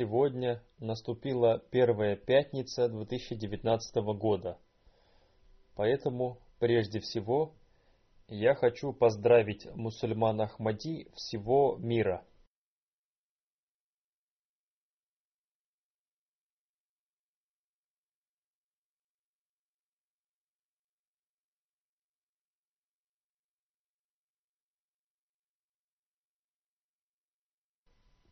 Сегодня наступила первая пятница 2019 года. Поэтому, прежде всего, я хочу поздравить мусульман Ахмади всего мира.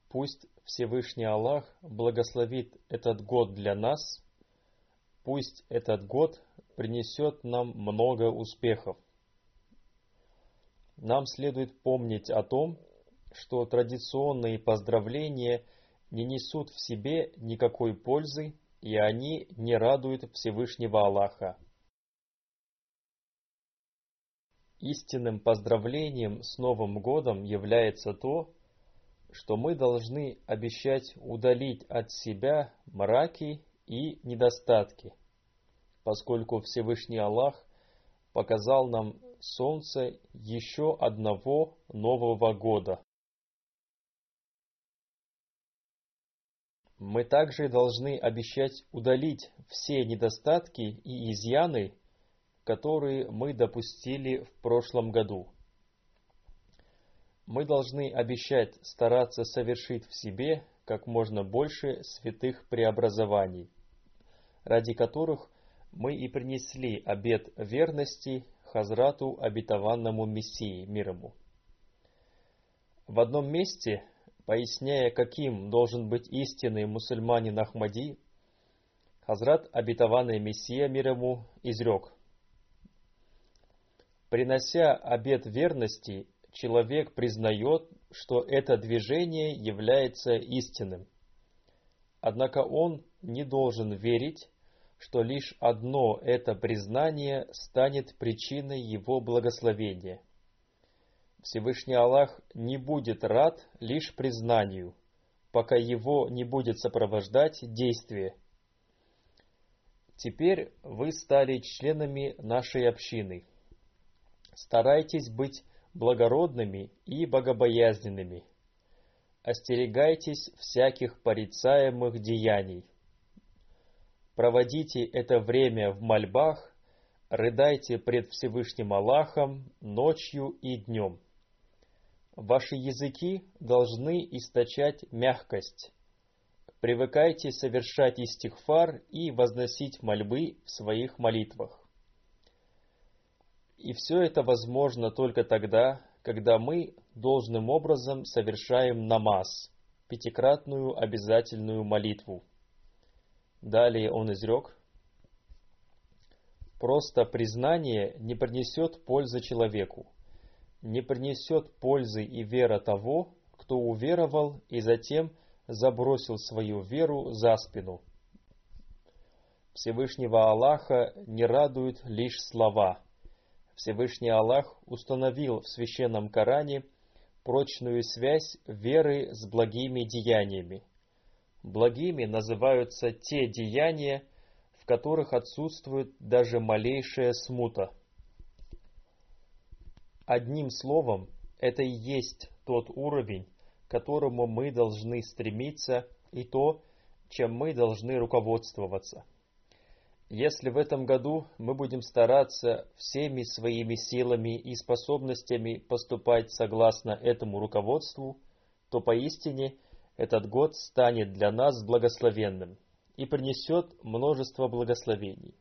Пусть Всевышний Аллах благословит этот год для нас. Пусть этот год принесет нам много успехов. Нам следует помнить о том, что традиционные поздравления не несут в себе никакой пользы, и они не радуют Всевышнего Аллаха. Истинным поздравлением с Новым годом является то, что мы должны обещать удалить от себя мраки и недостатки, поскольку Всевышний Аллах показал нам солнце еще одного Нового года. Мы также должны обещать удалить все недостатки и изъяны, которые мы допустили в прошлом году мы должны обещать стараться совершить в себе как можно больше святых преобразований, ради которых мы и принесли обет верности Хазрату обетованному Мессии мир ему. В одном месте, поясняя, каким должен быть истинный мусульманин Ахмади, Хазрат обетованный Мессия мир ему изрек. Принося обет верности человек признает, что это движение является истинным. Однако он не должен верить, что лишь одно это признание станет причиной его благословения. Всевышний Аллах не будет рад лишь признанию, пока его не будет сопровождать действие. Теперь вы стали членами нашей общины. Старайтесь быть благородными и богобоязненными. Остерегайтесь всяких порицаемых деяний. Проводите это время в мольбах, рыдайте пред Всевышним Аллахом ночью и днем. Ваши языки должны источать мягкость. Привыкайте совершать истихфар и возносить мольбы в своих молитвах. И все это возможно только тогда, когда мы должным образом совершаем намаз, пятикратную обязательную молитву. Далее он изрек, Просто признание не принесет пользы человеку. Не принесет пользы и вера того, кто уверовал и затем забросил свою веру за спину. Всевышнего Аллаха не радуют лишь слова. Всевышний Аллах установил в священном Коране прочную связь веры с благими деяниями. Благими называются те деяния, в которых отсутствует даже малейшая смута. Одним словом, это и есть тот уровень, к которому мы должны стремиться, и то, чем мы должны руководствоваться. Если в этом году мы будем стараться всеми своими силами и способностями поступать согласно этому руководству, то поистине этот год станет для нас благословенным и принесет множество благословений.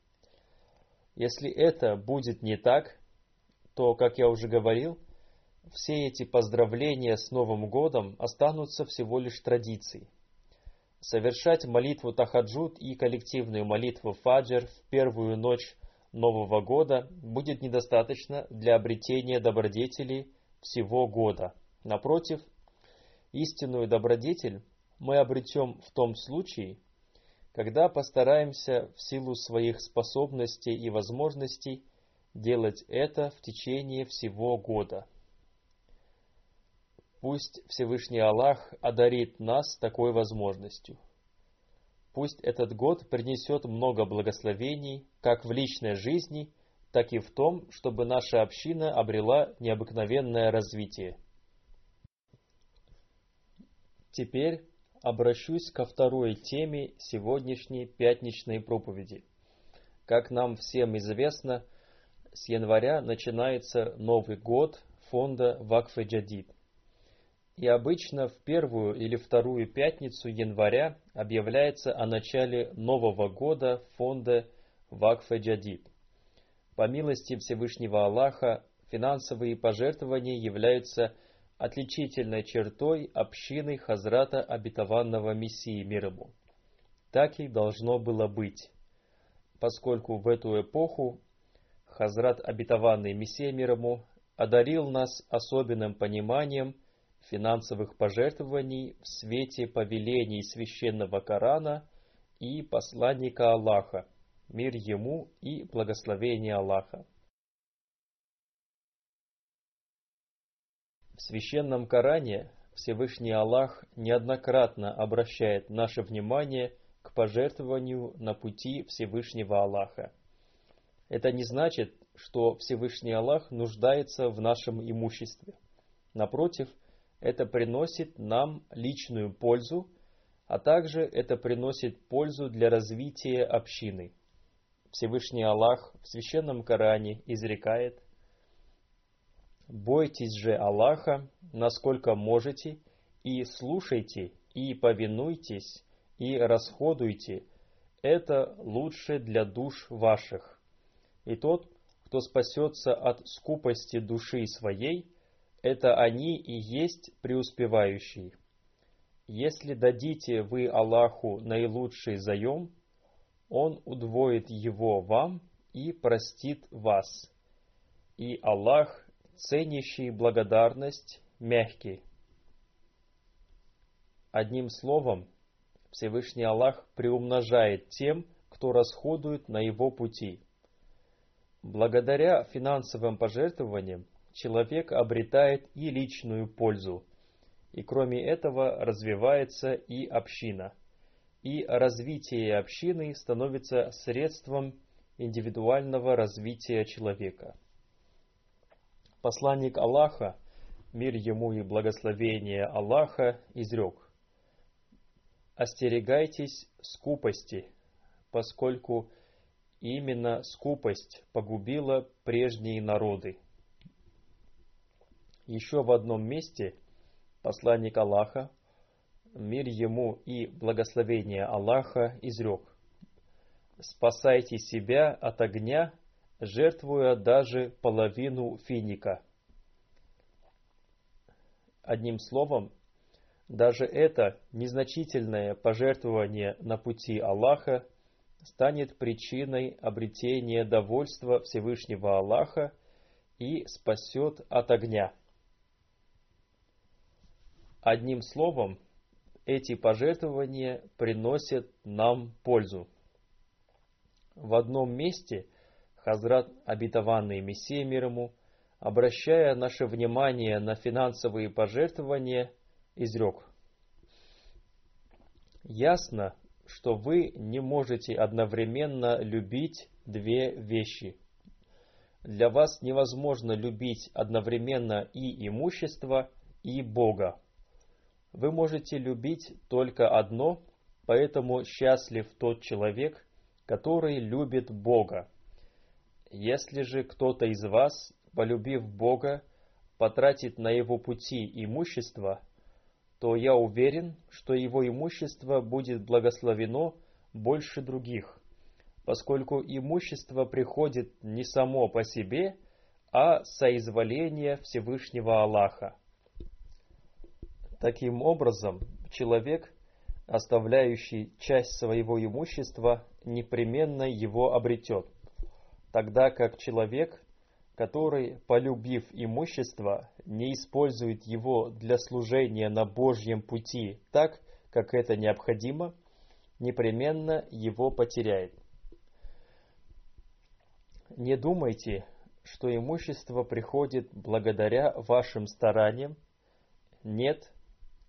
Если это будет не так, то, как я уже говорил, все эти поздравления с Новым годом останутся всего лишь традицией. Совершать молитву Тахаджуд и коллективную молитву Фаджр в первую ночь Нового года будет недостаточно для обретения добродетелей всего года. Напротив, истинную добродетель мы обретем в том случае, когда постараемся в силу своих способностей и возможностей делать это в течение всего года. Пусть Всевышний Аллах одарит нас такой возможностью. Пусть этот год принесет много благословений как в личной жизни, так и в том, чтобы наша община обрела необыкновенное развитие. Теперь обращусь ко второй теме сегодняшней пятничной проповеди. Как нам всем известно, с января начинается Новый год фонда Вакфе Джадид. И обычно в первую или вторую пятницу января объявляется о начале Нового года фонда Вакфе Джадид. По милости Всевышнего Аллаха, финансовые пожертвования являются отличительной чертой общины Хазрата Обетованного Мессии мир. Так и должно было быть, поскольку в эту эпоху Хазрат Обетованный Мессия мир одарил нас особенным пониманием – финансовых пожертвований в свете повелений священного Корана и посланника Аллаха, мир ему и благословение Аллаха. В священном Коране Всевышний Аллах неоднократно обращает наше внимание к пожертвованию на пути Всевышнего Аллаха. Это не значит, что Всевышний Аллах нуждается в нашем имуществе. Напротив, это приносит нам личную пользу, а также это приносит пользу для развития общины. Всевышний Аллах в Священном Коране изрекает «Бойтесь же Аллаха, насколько можете, и слушайте, и повинуйтесь, и расходуйте. Это лучше для душ ваших. И тот, кто спасется от скупости души своей – это они и есть преуспевающие. Если дадите вы Аллаху наилучший заем, Он удвоит его вам и простит вас. И Аллах, ценящий благодарность, мягкий. Одним словом, Всевышний Аллах приумножает тем, кто расходует на его пути. Благодаря финансовым пожертвованиям человек обретает и личную пользу, и кроме этого развивается и община. И развитие общины становится средством индивидуального развития человека. Посланник Аллаха, мир ему и благословение Аллаха, изрек «Остерегайтесь скупости, поскольку именно скупость погубила прежние народы». Еще в одном месте посланник Аллаха, мир ему и благословение Аллаха, изрек «Спасайте себя от огня, жертвуя даже половину финика». Одним словом, даже это незначительное пожертвование на пути Аллаха станет причиной обретения довольства Всевышнего Аллаха и спасет от огня. Одним словом, эти пожертвования приносят нам пользу. В одном месте Хазрат, обетованный Мессия мир ему, обращая наше внимание на финансовые пожертвования, изрек. Ясно, что вы не можете одновременно любить две вещи. Для вас невозможно любить одновременно и имущество, и Бога. Вы можете любить только одно, поэтому счастлив тот человек, который любит Бога. Если же кто-то из вас, полюбив Бога, потратит на его пути имущество, то я уверен, что его имущество будет благословено больше других, поскольку имущество приходит не само по себе, а соизволение Всевышнего Аллаха. Таким образом, человек, оставляющий часть своего имущества, непременно его обретет, тогда как человек, который, полюбив имущество, не использует его для служения на Божьем пути так, как это необходимо, непременно его потеряет. Не думайте, что имущество приходит благодаря вашим стараниям. Нет,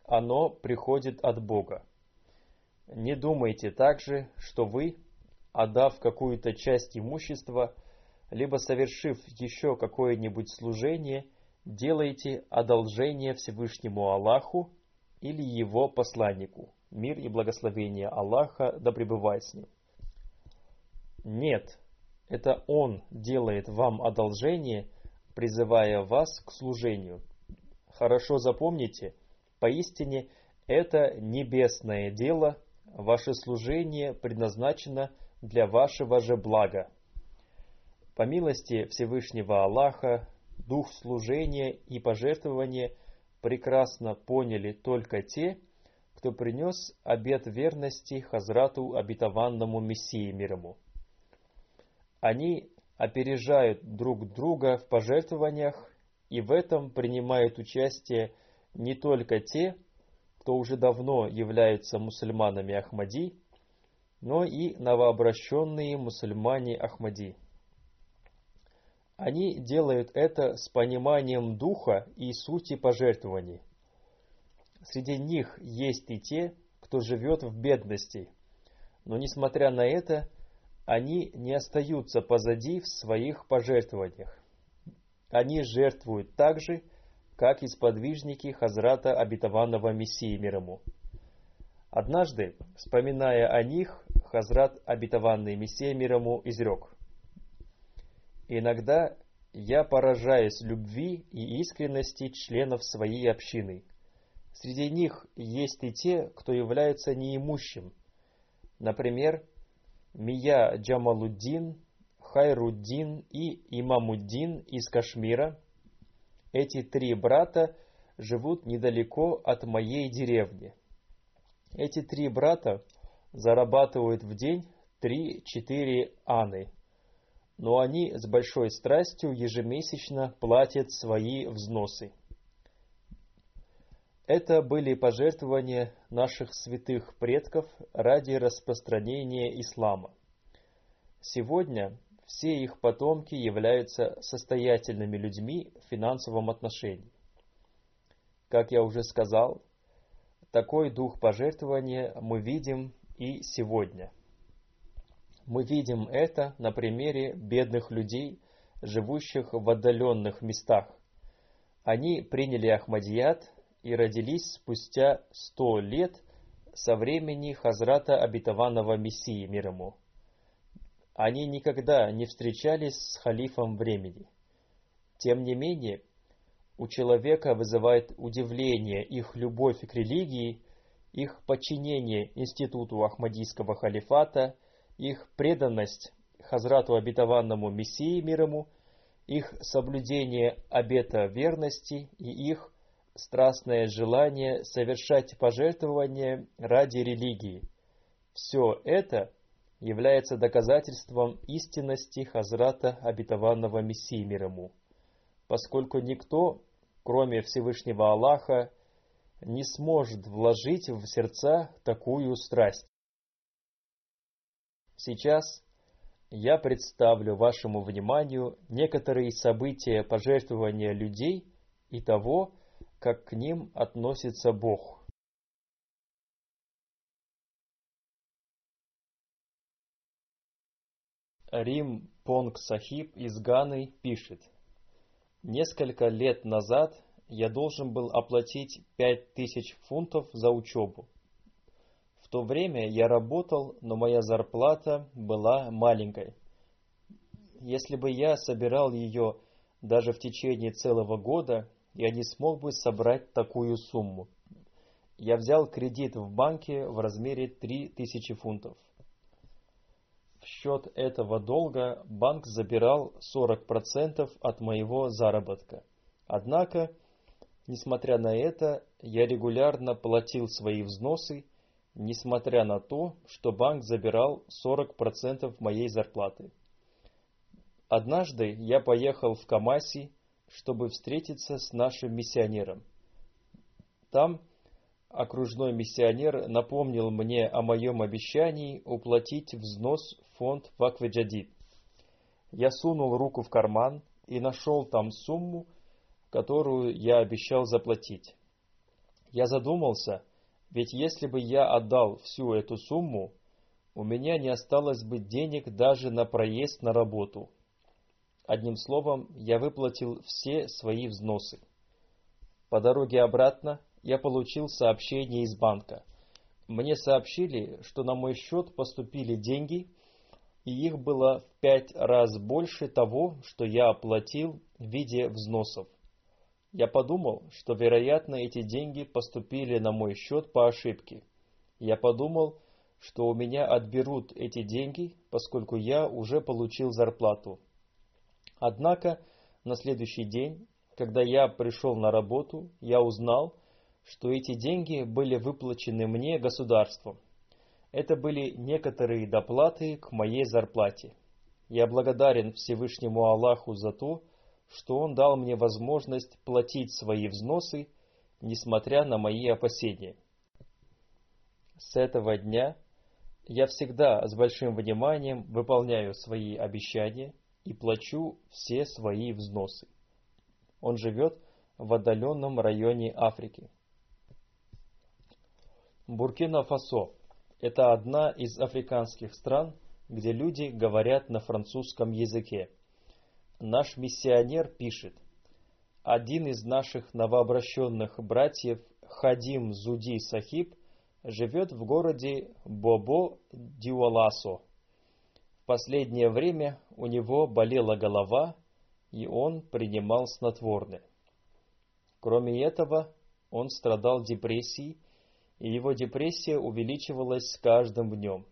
оно приходит от Бога. Не думайте также, что вы, отдав какую-то часть имущества, либо совершив еще какое-нибудь служение, делаете одолжение Всевышнему Аллаху или Его посланнику. Мир и благословение Аллаха да пребывает с ним. Нет, это Он делает вам одолжение, призывая вас к служению. Хорошо запомните – Поистине, это небесное дело, ваше служение предназначено для вашего же блага. По милости Всевышнего Аллаха, дух служения и пожертвования прекрасно поняли только те, кто принес обет верности Хазрату обетованному Мессии мирому. Они опережают друг друга в пожертвованиях и в этом принимают участие не только те, кто уже давно являются мусульманами Ахмади, но и новообращенные мусульмане Ахмади. Они делают это с пониманием духа и сути пожертвований. Среди них есть и те, кто живет в бедности, но несмотря на это, они не остаются позади в своих пожертвованиях. Они жертвуют также, как и сподвижники Хазрата обетованного Мессии мир. Однажды, вспоминая о них, Хазрат обетованный Мессия мир изрек. «Иногда я поражаюсь любви и искренности членов своей общины. Среди них есть и те, кто является неимущим. Например, Мия Джамалуддин, Хайруддин и Имамуддин из Кашмира – эти три брата живут недалеко от моей деревни. Эти три брата зарабатывают в день три-четыре аны, но они с большой страстью ежемесячно платят свои взносы. Это были пожертвования наших святых предков ради распространения ислама. Сегодня все их потомки являются состоятельными людьми в финансовом отношении. Как я уже сказал, такой дух пожертвования мы видим и сегодня. Мы видим это на примере бедных людей, живущих в отдаленных местах. Они приняли Ахмадият и родились спустя сто лет со времени Хазрата обетованного Мессии мир ему – они никогда не встречались с халифом времени. Тем не менее, у человека вызывает удивление их любовь к религии, их подчинение институту Ахмадийского халифата, их преданность Хазрату обетованному Мессии мир ему, их соблюдение обета верности и их страстное желание совершать пожертвования ради религии. Все это является доказательством истинности Хазрата обетованного Мессии мир ему, поскольку никто, кроме Всевышнего Аллаха, не сможет вложить в сердца такую страсть. Сейчас я представлю вашему вниманию некоторые события пожертвования людей и того, как к ним относится Бог. Рим Понг Сахиб из Ганы пишет. Несколько лет назад я должен был оплатить пять тысяч фунтов за учебу. В то время я работал, но моя зарплата была маленькой. Если бы я собирал ее даже в течение целого года, я не смог бы собрать такую сумму. Я взял кредит в банке в размере 3000 фунтов. В счет этого долга банк забирал 40% от моего заработка. Однако, несмотря на это, я регулярно платил свои взносы несмотря на то, что банк забирал 40% моей зарплаты. Однажды я поехал в Камаси, чтобы встретиться с нашим миссионером. Там окружной миссионер напомнил мне о моем обещании уплатить взнос в фонд Вакведжадид. Я сунул руку в карман и нашел там сумму, которую я обещал заплатить. Я задумался, ведь если бы я отдал всю эту сумму, у меня не осталось бы денег даже на проезд на работу. Одним словом, я выплатил все свои взносы. По дороге обратно я получил сообщение из банка. Мне сообщили, что на мой счет поступили деньги, и их было в пять раз больше того, что я оплатил в виде взносов. Я подумал, что, вероятно, эти деньги поступили на мой счет по ошибке. Я подумал, что у меня отберут эти деньги, поскольку я уже получил зарплату. Однако на следующий день, когда я пришел на работу, я узнал, что эти деньги были выплачены мне государством. Это были некоторые доплаты к моей зарплате. Я благодарен Всевышнему Аллаху за то, что он дал мне возможность платить свои взносы, несмотря на мои опасения. С этого дня я всегда с большим вниманием выполняю свои обещания и плачу все свои взносы. Он живет в отдаленном районе Африки. Буркина-Фасо – это одна из африканских стран, где люди говорят на французском языке – Наш миссионер пишет, один из наших новообращенных братьев Хадим Зуди Сахиб живет в городе Бобо-Диуаласо. В последнее время у него болела голова, и он принимал снотворное. Кроме этого, он страдал депрессией, и его депрессия увеличивалась с каждым днем.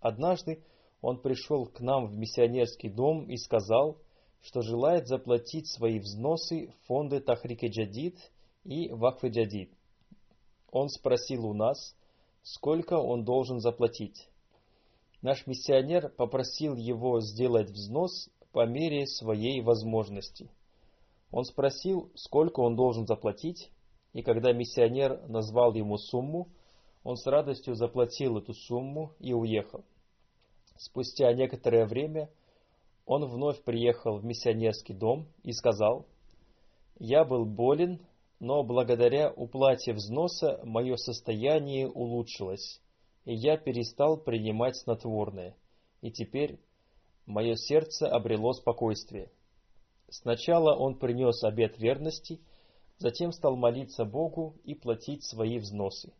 Однажды он пришел к нам в миссионерский дом и сказал, что желает заплатить свои взносы в фонды Тахрике Джадид и Вакфы Джадид. Он спросил у нас, сколько он должен заплатить. Наш миссионер попросил его сделать взнос по мере своей возможности. Он спросил, сколько он должен заплатить, и когда миссионер назвал ему сумму, он с радостью заплатил эту сумму и уехал. Спустя некоторое время он вновь приехал в миссионерский дом и сказал, «Я был болен, но благодаря уплате взноса мое состояние улучшилось, и я перестал принимать снотворное, и теперь мое сердце обрело спокойствие». Сначала он принес обет верности, затем стал молиться Богу и платить свои взносы.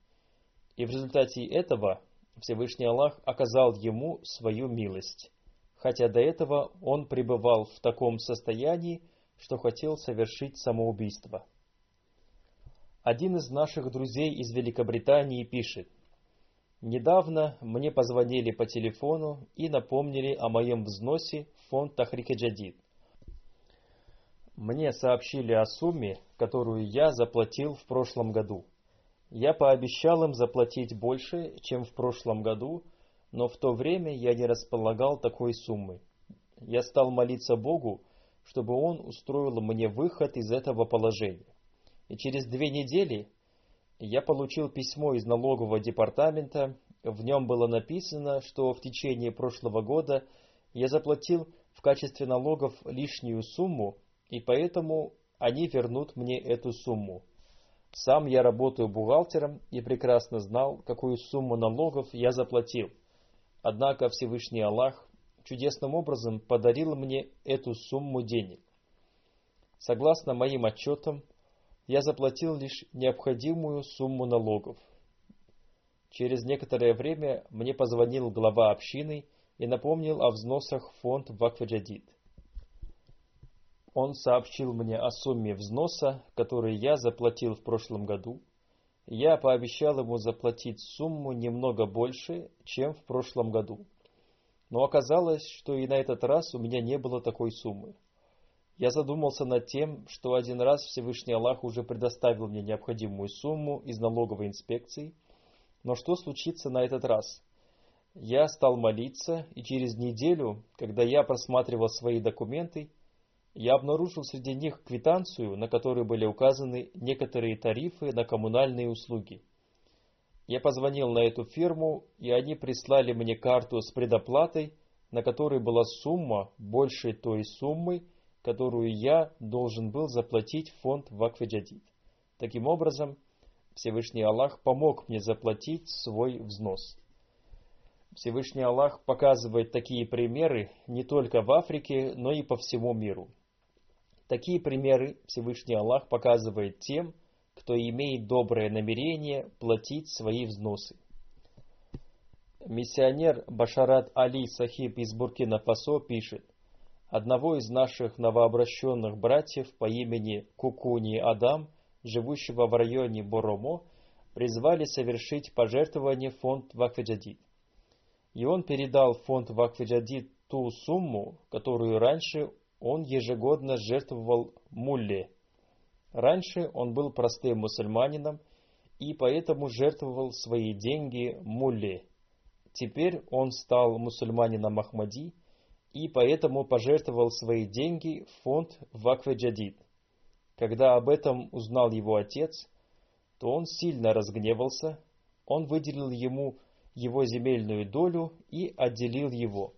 И в результате этого Всевышний Аллах оказал ему свою милость, хотя до этого он пребывал в таком состоянии, что хотел совершить самоубийство. Один из наших друзей из Великобритании пишет, «Недавно мне позвонили по телефону и напомнили о моем взносе в фонд Тахрике Джадид. Мне сообщили о сумме, которую я заплатил в прошлом году – я пообещал им заплатить больше, чем в прошлом году, но в то время я не располагал такой суммой. Я стал молиться Богу, чтобы Он устроил мне выход из этого положения. И через две недели я получил письмо из налогового департамента. В нем было написано, что в течение прошлого года я заплатил в качестве налогов лишнюю сумму, и поэтому они вернут мне эту сумму. Сам я работаю бухгалтером и прекрасно знал, какую сумму налогов я заплатил. Однако Всевышний Аллах чудесным образом подарил мне эту сумму денег. Согласно моим отчетам, я заплатил лишь необходимую сумму налогов. Через некоторое время мне позвонил глава общины и напомнил о взносах в фонд Вакфаджадид. Он сообщил мне о сумме взноса, который я заплатил в прошлом году. Я пообещал ему заплатить сумму немного больше, чем в прошлом году. Но оказалось, что и на этот раз у меня не было такой суммы. Я задумался над тем, что один раз Всевышний Аллах уже предоставил мне необходимую сумму из налоговой инспекции, но что случится на этот раз? Я стал молиться, и через неделю, когда я просматривал свои документы, я обнаружил среди них квитанцию, на которой были указаны некоторые тарифы на коммунальные услуги. Я позвонил на эту фирму, и они прислали мне карту с предоплатой, на которой была сумма больше той суммы, которую я должен был заплатить в фонд Вакфеджадид. Таким образом, Всевышний Аллах помог мне заплатить свой взнос. Всевышний Аллах показывает такие примеры не только в Африке, но и по всему миру. Такие примеры Всевышний Аллах показывает тем, кто имеет доброе намерение платить свои взносы. Миссионер Башарат Али Сахиб из Буркина-Фасо пишет, одного из наших новообращенных братьев по имени Кукуни Адам, живущего в районе Боромо, призвали совершить пожертвование фонд Вакфеджадид. И он передал фонд Вакфеджадид ту сумму, которую раньше он ежегодно жертвовал мулле. Раньше он был простым мусульманином и поэтому жертвовал свои деньги мулле. Теперь он стал мусульманином Ахмади – и поэтому пожертвовал свои деньги в фонд Вакве Джадид. Когда об этом узнал его отец, то он сильно разгневался, он выделил ему его земельную долю и отделил его.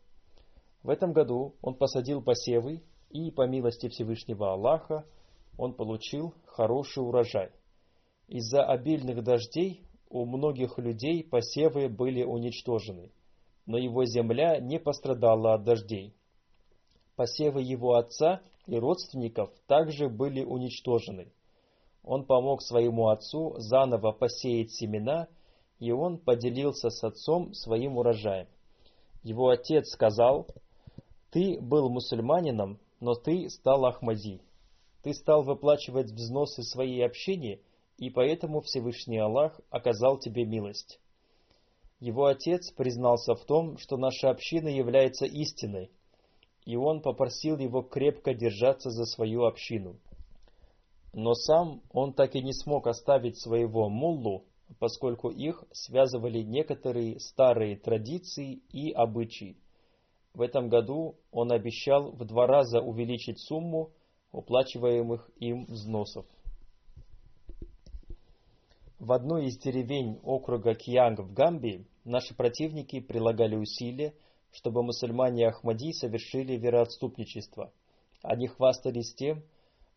В этом году он посадил посевы, и по милости Всевышнего Аллаха он получил хороший урожай. Из-за обильных дождей у многих людей посевы были уничтожены – но его земля не пострадала от дождей. Посевы его отца и родственников также были уничтожены. Он помог своему отцу заново посеять семена, и он поделился с отцом своим урожаем. Его отец сказал, «Ты был мусульманином, но ты стал Ахмади. Ты стал выплачивать взносы своей общине, и поэтому Всевышний Аллах оказал тебе милость. Его отец признался в том, что наша община является истиной, и он попросил его крепко держаться за свою общину. Но сам он так и не смог оставить своего муллу, поскольку их связывали некоторые старые традиции и обычаи. В этом году он обещал в два раза увеличить сумму уплачиваемых им взносов. В одной из деревень округа Кьянг в Гамбии наши противники прилагали усилия, чтобы мусульмане Ахмади совершили вероотступничество. Они хвастались тем,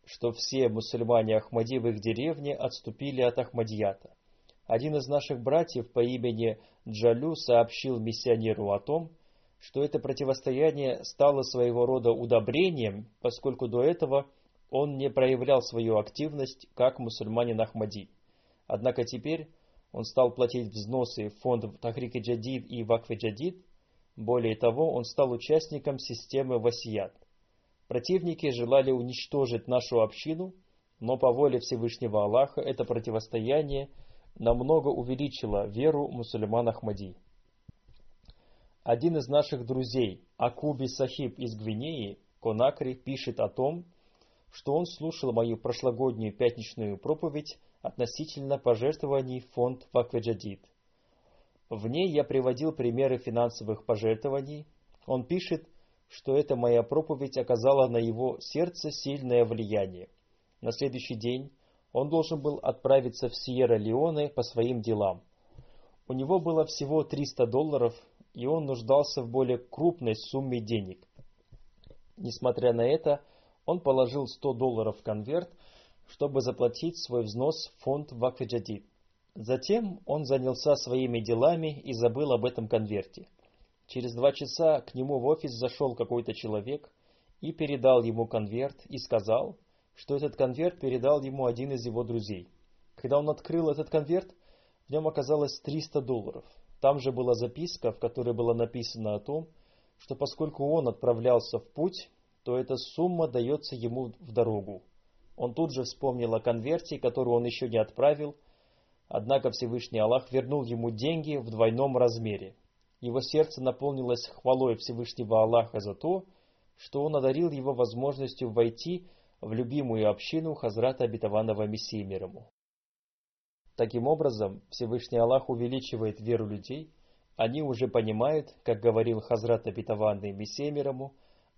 что все мусульмане Ахмади в их деревне отступили от Ахмадията. Один из наших братьев по имени Джалю сообщил миссионеру о том, что это противостояние стало своего рода удобрением, поскольку до этого он не проявлял свою активность как мусульманин Ахмади. Однако теперь он стал платить взносы в фонд Тахрики Джадид и Вакфе Джадид. Более того, он стал участником системы Васият. Противники желали уничтожить нашу общину, но по воле Всевышнего Аллаха это противостояние намного увеличило веру мусульман Ахмади. Один из наших друзей, Акуби Сахиб из Гвинеи, Конакри, пишет о том, что он слушал мою прошлогоднюю пятничную проповедь относительно пожертвований в фонд Вакведжадид. В ней я приводил примеры финансовых пожертвований. Он пишет, что эта моя проповедь оказала на его сердце сильное влияние. На следующий день он должен был отправиться в Сьерра-Леоне по своим делам. У него было всего 300 долларов, и он нуждался в более крупной сумме денег. Несмотря на это, он положил 100 долларов в конверт, чтобы заплатить свой взнос в фонд Вакфеджадид. Затем он занялся своими делами и забыл об этом конверте. Через два часа к нему в офис зашел какой-то человек и передал ему конверт и сказал, что этот конверт передал ему один из его друзей. Когда он открыл этот конверт, в нем оказалось 300 долларов. Там же была записка, в которой было написано о том, что поскольку он отправлялся в путь, то эта сумма дается ему в дорогу. Он тут же вспомнил о конверте, который он еще не отправил, однако Всевышний Аллах вернул ему деньги в двойном размере. Его сердце наполнилось хвалой Всевышнего Аллаха за то, что он одарил его возможностью войти в любимую общину Хазрата Обетованного Мессии мирому. Таким образом, Всевышний Аллах увеличивает веру людей, они уже понимают, как говорил Хазрат Обетованный Мессия мирому,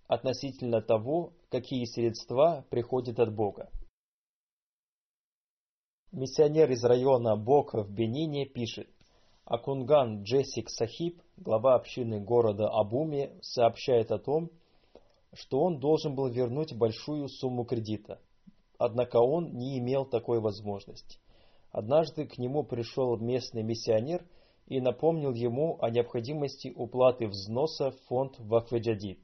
относительно того, какие средства приходят от Бога. Миссионер из района Бока в Бенине пишет, Акунган Джессик Сахиб, глава общины города Абуми, сообщает о том, что он должен был вернуть большую сумму кредита. Однако он не имел такой возможности. Однажды к нему пришел местный миссионер и напомнил ему о необходимости уплаты взноса в фонд Вакведжадид.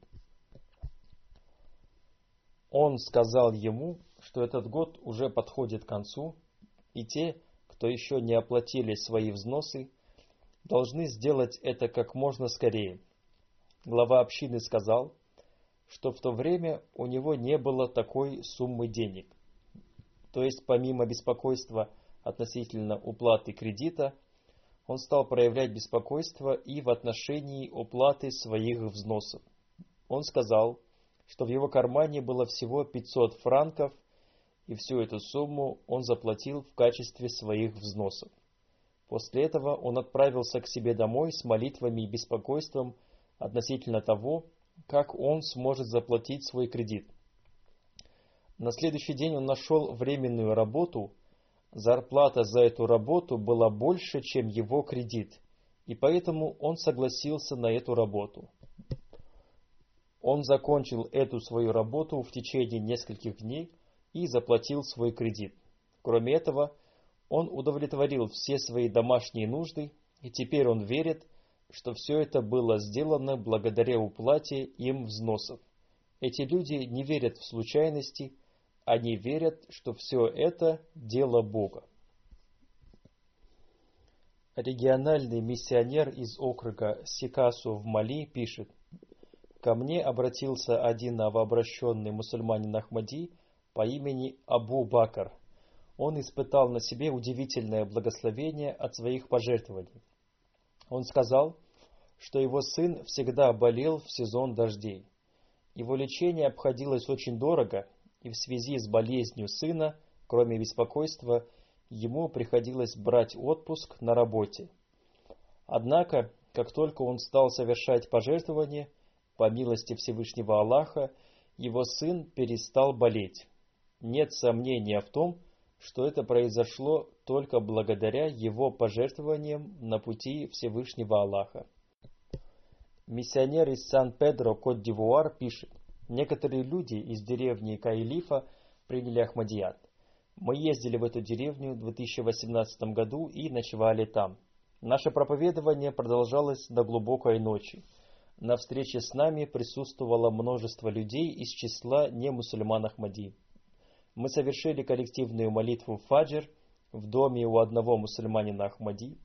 Он сказал ему, что этот год уже подходит к концу, и те, кто еще не оплатили свои взносы, должны сделать это как можно скорее. Глава общины сказал, что в то время у него не было такой суммы денег. То есть помимо беспокойства относительно уплаты кредита, он стал проявлять беспокойство и в отношении уплаты своих взносов. Он сказал, что в его кармане было всего 500 франков, и всю эту сумму он заплатил в качестве своих взносов. После этого он отправился к себе домой с молитвами и беспокойством относительно того, как он сможет заплатить свой кредит. На следующий день он нашел временную работу. Зарплата за эту работу была больше, чем его кредит, и поэтому он согласился на эту работу. Он закончил эту свою работу в течение нескольких дней и заплатил свой кредит. Кроме этого, он удовлетворил все свои домашние нужды, и теперь он верит, что все это было сделано благодаря уплате им взносов. Эти люди не верят в случайности, они верят, что все это дело Бога. Региональный миссионер из округа Сикасу в Мали пишет – Ко мне обратился один новообращенный мусульманин Ахмади по имени Абу Бакр. Он испытал на себе удивительное благословение от своих пожертвований. Он сказал, что его сын всегда болел в сезон дождей. Его лечение обходилось очень дорого, и в связи с болезнью сына, кроме беспокойства, ему приходилось брать отпуск на работе. Однако, как только он стал совершать пожертвования, по милости Всевышнего Аллаха, его сын перестал болеть. Нет сомнения в том, что это произошло только благодаря его пожертвованиям на пути Всевышнего Аллаха. Миссионер из Сан-Педро, Кот-Дивуар, пишет, некоторые люди из деревни Каилифа приняли Ахмадият. Мы ездили в эту деревню в 2018 году и ночевали там. Наше проповедование продолжалось до глубокой ночи. На встрече с нами присутствовало множество людей из числа не-мусульман Ахмади. Мы совершили коллективную молитву фаджр в доме у одного мусульманина Ахмади.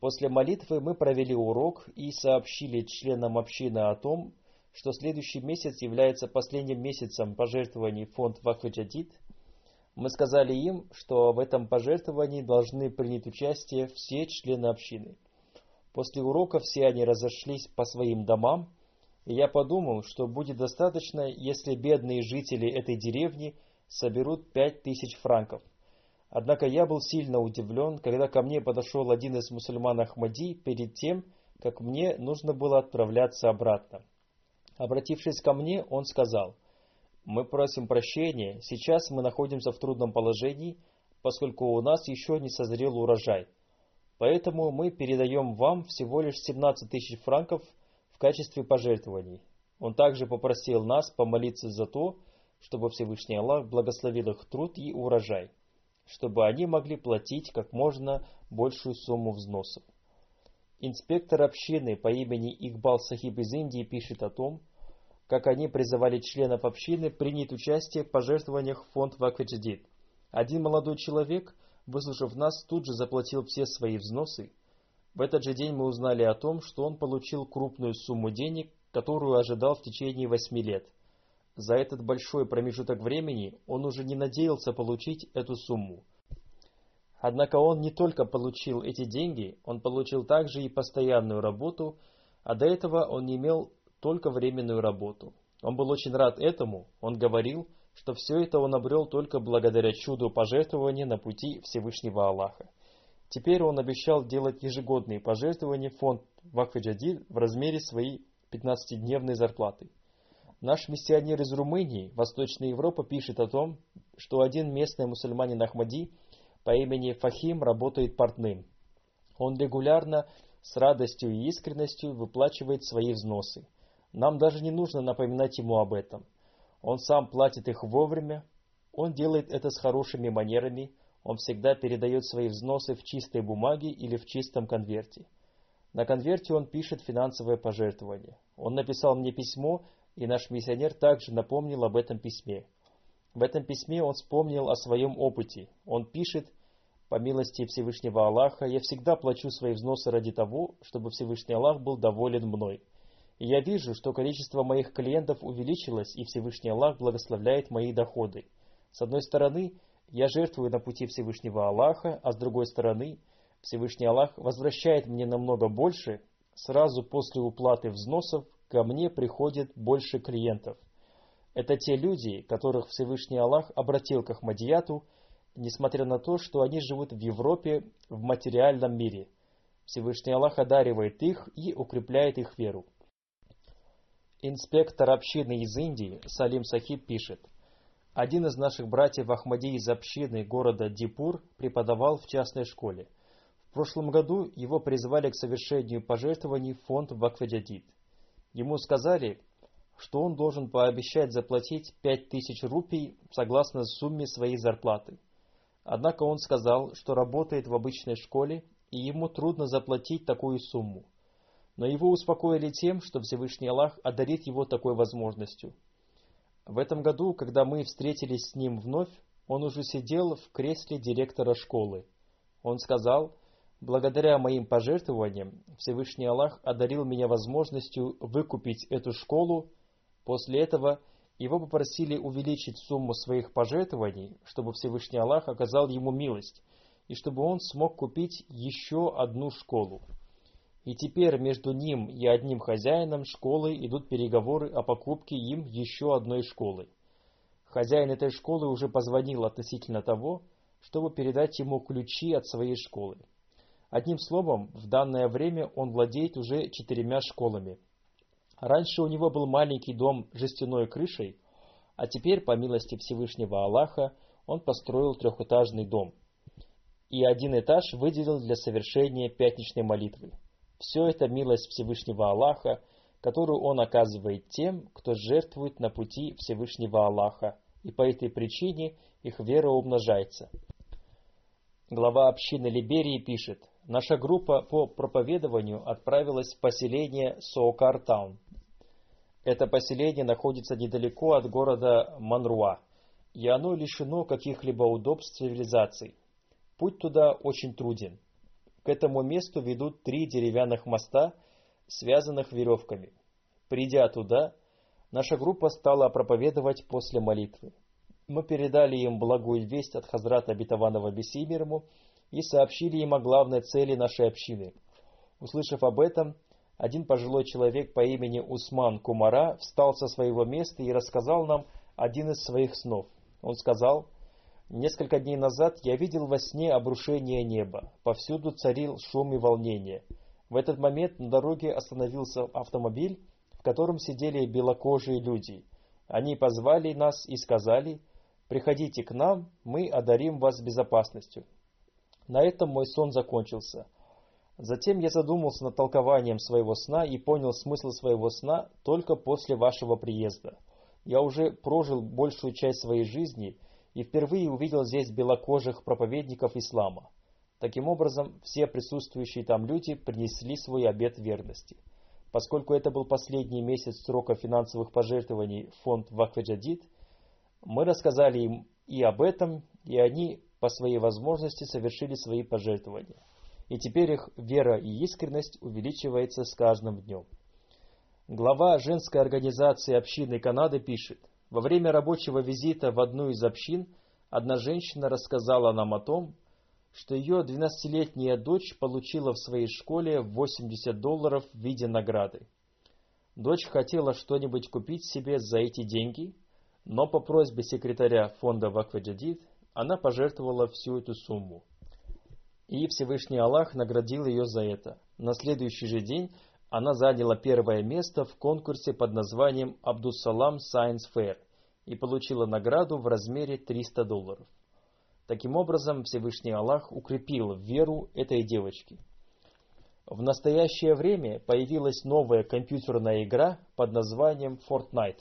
После молитвы мы провели урок и сообщили членам общины о том, что следующий месяц является последним месяцем пожертвований в фонд Вахваджадид. Мы сказали им, что в этом пожертвовании должны принять участие все члены общины – После урока все они разошлись по своим домам, и я подумал, что будет достаточно, если бедные жители этой деревни соберут пять тысяч франков. Однако я был сильно удивлен, когда ко мне подошел один из мусульман Ахмади перед тем, как мне нужно было отправляться обратно. Обратившись ко мне, он сказал, «Мы просим прощения, сейчас мы находимся в трудном положении, поскольку у нас еще не созрел урожай. Поэтому мы передаем вам всего лишь 17 тысяч франков в качестве пожертвований. Он также попросил нас помолиться за то, чтобы Всевышний Аллах благословил их труд и урожай, чтобы они могли платить как можно большую сумму взносов. Инспектор общины по имени Игбал Сахиб из Индии пишет о том, как они призывали членов общины принять участие в пожертвованиях в фонд Вакфеджидит. Один молодой человек, выслушав нас, тут же заплатил все свои взносы. В этот же день мы узнали о том, что он получил крупную сумму денег, которую ожидал в течение восьми лет. За этот большой промежуток времени он уже не надеялся получить эту сумму. Однако он не только получил эти деньги, он получил также и постоянную работу, а до этого он не имел только временную работу. Он был очень рад этому, он говорил, что все это он обрел только благодаря чуду пожертвования на пути Всевышнего Аллаха. Теперь он обещал делать ежегодные пожертвования в фонд Вакфаджадид в размере своей 15-дневной зарплаты. Наш миссионер из Румынии, Восточная Европа, пишет о том, что один местный мусульманин Ахмади по имени Фахим работает портным. Он регулярно, с радостью и искренностью выплачивает свои взносы. Нам даже не нужно напоминать ему об этом. Он сам платит их вовремя, он делает это с хорошими манерами, он всегда передает свои взносы в чистой бумаге или в чистом конверте. На конверте он пишет финансовое пожертвование. Он написал мне письмо, и наш миссионер также напомнил об этом письме. В этом письме он вспомнил о своем опыте. Он пишет, по милости Всевышнего Аллаха, я всегда плачу свои взносы ради того, чтобы Всевышний Аллах был доволен мной. Я вижу, что количество моих клиентов увеличилось, и Всевышний Аллах благословляет мои доходы. С одной стороны, я жертвую на пути Всевышнего Аллаха, а с другой стороны, Всевышний Аллах возвращает мне намного больше, сразу после уплаты взносов ко мне приходит больше клиентов. Это те люди, которых Всевышний Аллах обратил к Ахмадияту, несмотря на то, что они живут в Европе в материальном мире. Всевышний Аллах одаривает их и укрепляет их веру. Инспектор общины из Индии Салим Сахиб пишет, один из наших братьев Ахмади из общины города Дипур преподавал в частной школе – в прошлом году его призвали к совершению пожертвований в фонд Вакфедядид. Ему сказали, что он должен пообещать заплатить 5000 рупий согласно сумме своей зарплаты. Однако он сказал, что работает в обычной школе и ему трудно заплатить такую сумму. Но его успокоили тем, что Всевышний Аллах одарит его такой возможностью. В этом году, когда мы встретились с ним вновь, он уже сидел в кресле директора школы. Он сказал, Благодаря моим пожертвованиям Всевышний Аллах одарил меня возможностью выкупить эту школу. После этого его попросили увеличить сумму своих пожертвований, чтобы Всевышний Аллах оказал ему милость, и чтобы он смог купить еще одну школу. И теперь между ним и одним хозяином школы идут переговоры о покупке им еще одной школы. Хозяин этой школы уже позвонил относительно того, чтобы передать ему ключи от своей школы. Одним словом, в данное время он владеет уже четырьмя школами. Раньше у него был маленький дом с жестяной крышей, а теперь, по милости Всевышнего Аллаха, он построил трехэтажный дом. И один этаж выделил для совершения пятничной молитвы. Все это милость Всевышнего Аллаха, которую он оказывает тем, кто жертвует на пути Всевышнего Аллаха, и по этой причине их вера умножается. Глава общины Либерии пишет, наша группа по проповедованию отправилась в поселение Соокартаун. Это поселение находится недалеко от города Манруа, и оно лишено каких-либо удобств цивилизации. Путь туда очень труден. К этому месту ведут три деревянных моста, связанных веревками. Придя туда, наша группа стала проповедовать после молитвы. Мы передали им благую весть от Хазрата Обетованного Бесимирму, и сообщили им о главной цели нашей общины. Услышав об этом, один пожилой человек по имени Усман Кумара встал со своего места и рассказал нам один из своих снов. Он сказал, Несколько дней назад я видел во сне обрушение неба. Повсюду царил шум и волнение. В этот момент на дороге остановился автомобиль, в котором сидели белокожие люди. Они позвали нас и сказали, «Приходите к нам, мы одарим вас безопасностью». На этом мой сон закончился. Затем я задумался над толкованием своего сна и понял смысл своего сна только после вашего приезда. Я уже прожил большую часть своей жизни – и впервые увидел здесь белокожих проповедников ислама. Таким образом, все присутствующие там люди принесли свой обет верности. Поскольку это был последний месяц срока финансовых пожертвований в фонд Вакфеджадид, мы рассказали им и об этом, и они по своей возможности совершили свои пожертвования. И теперь их вера и искренность увеличивается с каждым днем. Глава женской организации общины Канады пишет, во время рабочего визита в одну из общин одна женщина рассказала нам о том, что ее 12-летняя дочь получила в своей школе 80 долларов в виде награды. Дочь хотела что-нибудь купить себе за эти деньги, но по просьбе секретаря фонда Вакваджадид она пожертвовала всю эту сумму. И Всевышний Аллах наградил ее за это. На следующий же день она заняла первое место в конкурсе под названием Абдусалам Science Fair и получила награду в размере 300 долларов. Таким образом, Всевышний Аллах укрепил веру этой девочки. В настоящее время появилась новая компьютерная игра под названием Fortnite.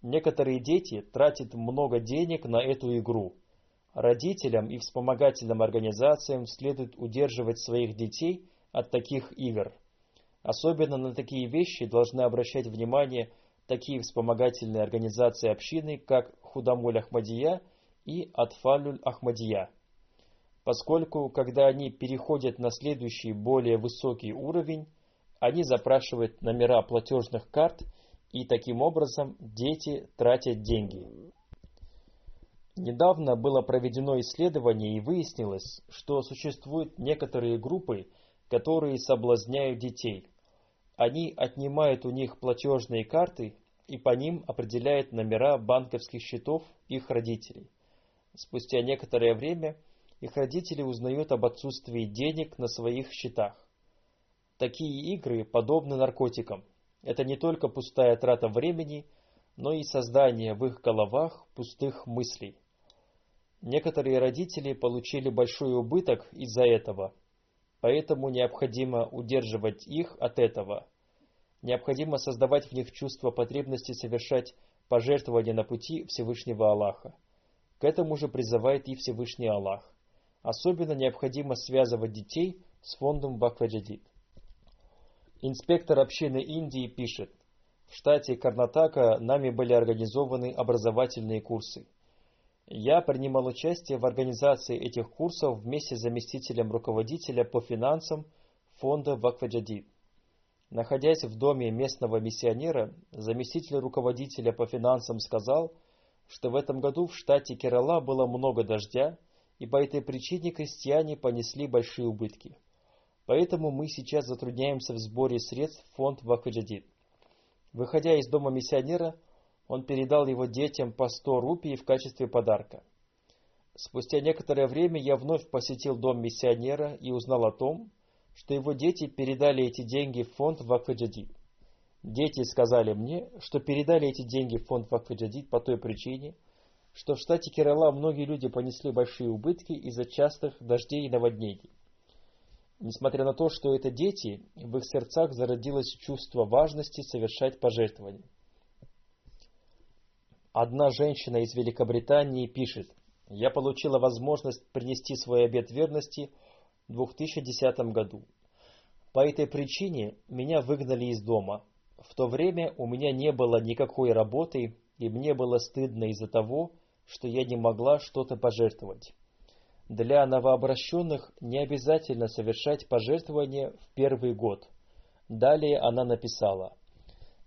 Некоторые дети тратят много денег на эту игру. Родителям и вспомогательным организациям следует удерживать своих детей от таких игр – Особенно на такие вещи должны обращать внимание такие вспомогательные организации общины, как Худамуль Ахмадия и Атфалюль Ахмадия. Поскольку, когда они переходят на следующий, более высокий уровень, они запрашивают номера платежных карт, и таким образом дети тратят деньги. Недавно было проведено исследование и выяснилось, что существуют некоторые группы, которые соблазняют детей. Они отнимают у них платежные карты и по ним определяют номера банковских счетов их родителей. Спустя некоторое время их родители узнают об отсутствии денег на своих счетах. Такие игры подобны наркотикам. Это не только пустая трата времени, но и создание в их головах пустых мыслей. Некоторые родители получили большой убыток из-за этого, Поэтому необходимо удерживать их от этого. Необходимо создавать в них чувство потребности совершать пожертвования на пути Всевышнего Аллаха. К этому же призывает и Всевышний Аллах. Особенно необходимо связывать детей с фондом Бакваджадид. Инспектор общины Индии пишет, в штате Карнатака нами были организованы образовательные курсы – я принимал участие в организации этих курсов вместе с заместителем руководителя по финансам фонда Вакфаджадид. Находясь в доме местного миссионера, заместитель руководителя по финансам сказал, что в этом году в штате Керала было много дождя, и по этой причине крестьяне понесли большие убытки. Поэтому мы сейчас затрудняемся в сборе средств в фонд Вакфаджадид. Выходя из дома миссионера, он передал его детям по 100 рупий в качестве подарка. Спустя некоторое время я вновь посетил дом миссионера и узнал о том, что его дети передали эти деньги в фонд Вакфаджадид. Дети сказали мне, что передали эти деньги в фонд Вакфаджадид по той причине, что в штате Керала многие люди понесли большие убытки из-за частых дождей и наводнений. Несмотря на то, что это дети, в их сердцах зародилось чувство важности совершать пожертвования. Одна женщина из Великобритании пишет, «Я получила возможность принести свой обет верности 2010 году. По этой причине меня выгнали из дома. В то время у меня не было никакой работы, и мне было стыдно из-за того, что я не могла что-то пожертвовать. Для новообращенных не обязательно совершать пожертвования в первый год. Далее она написала,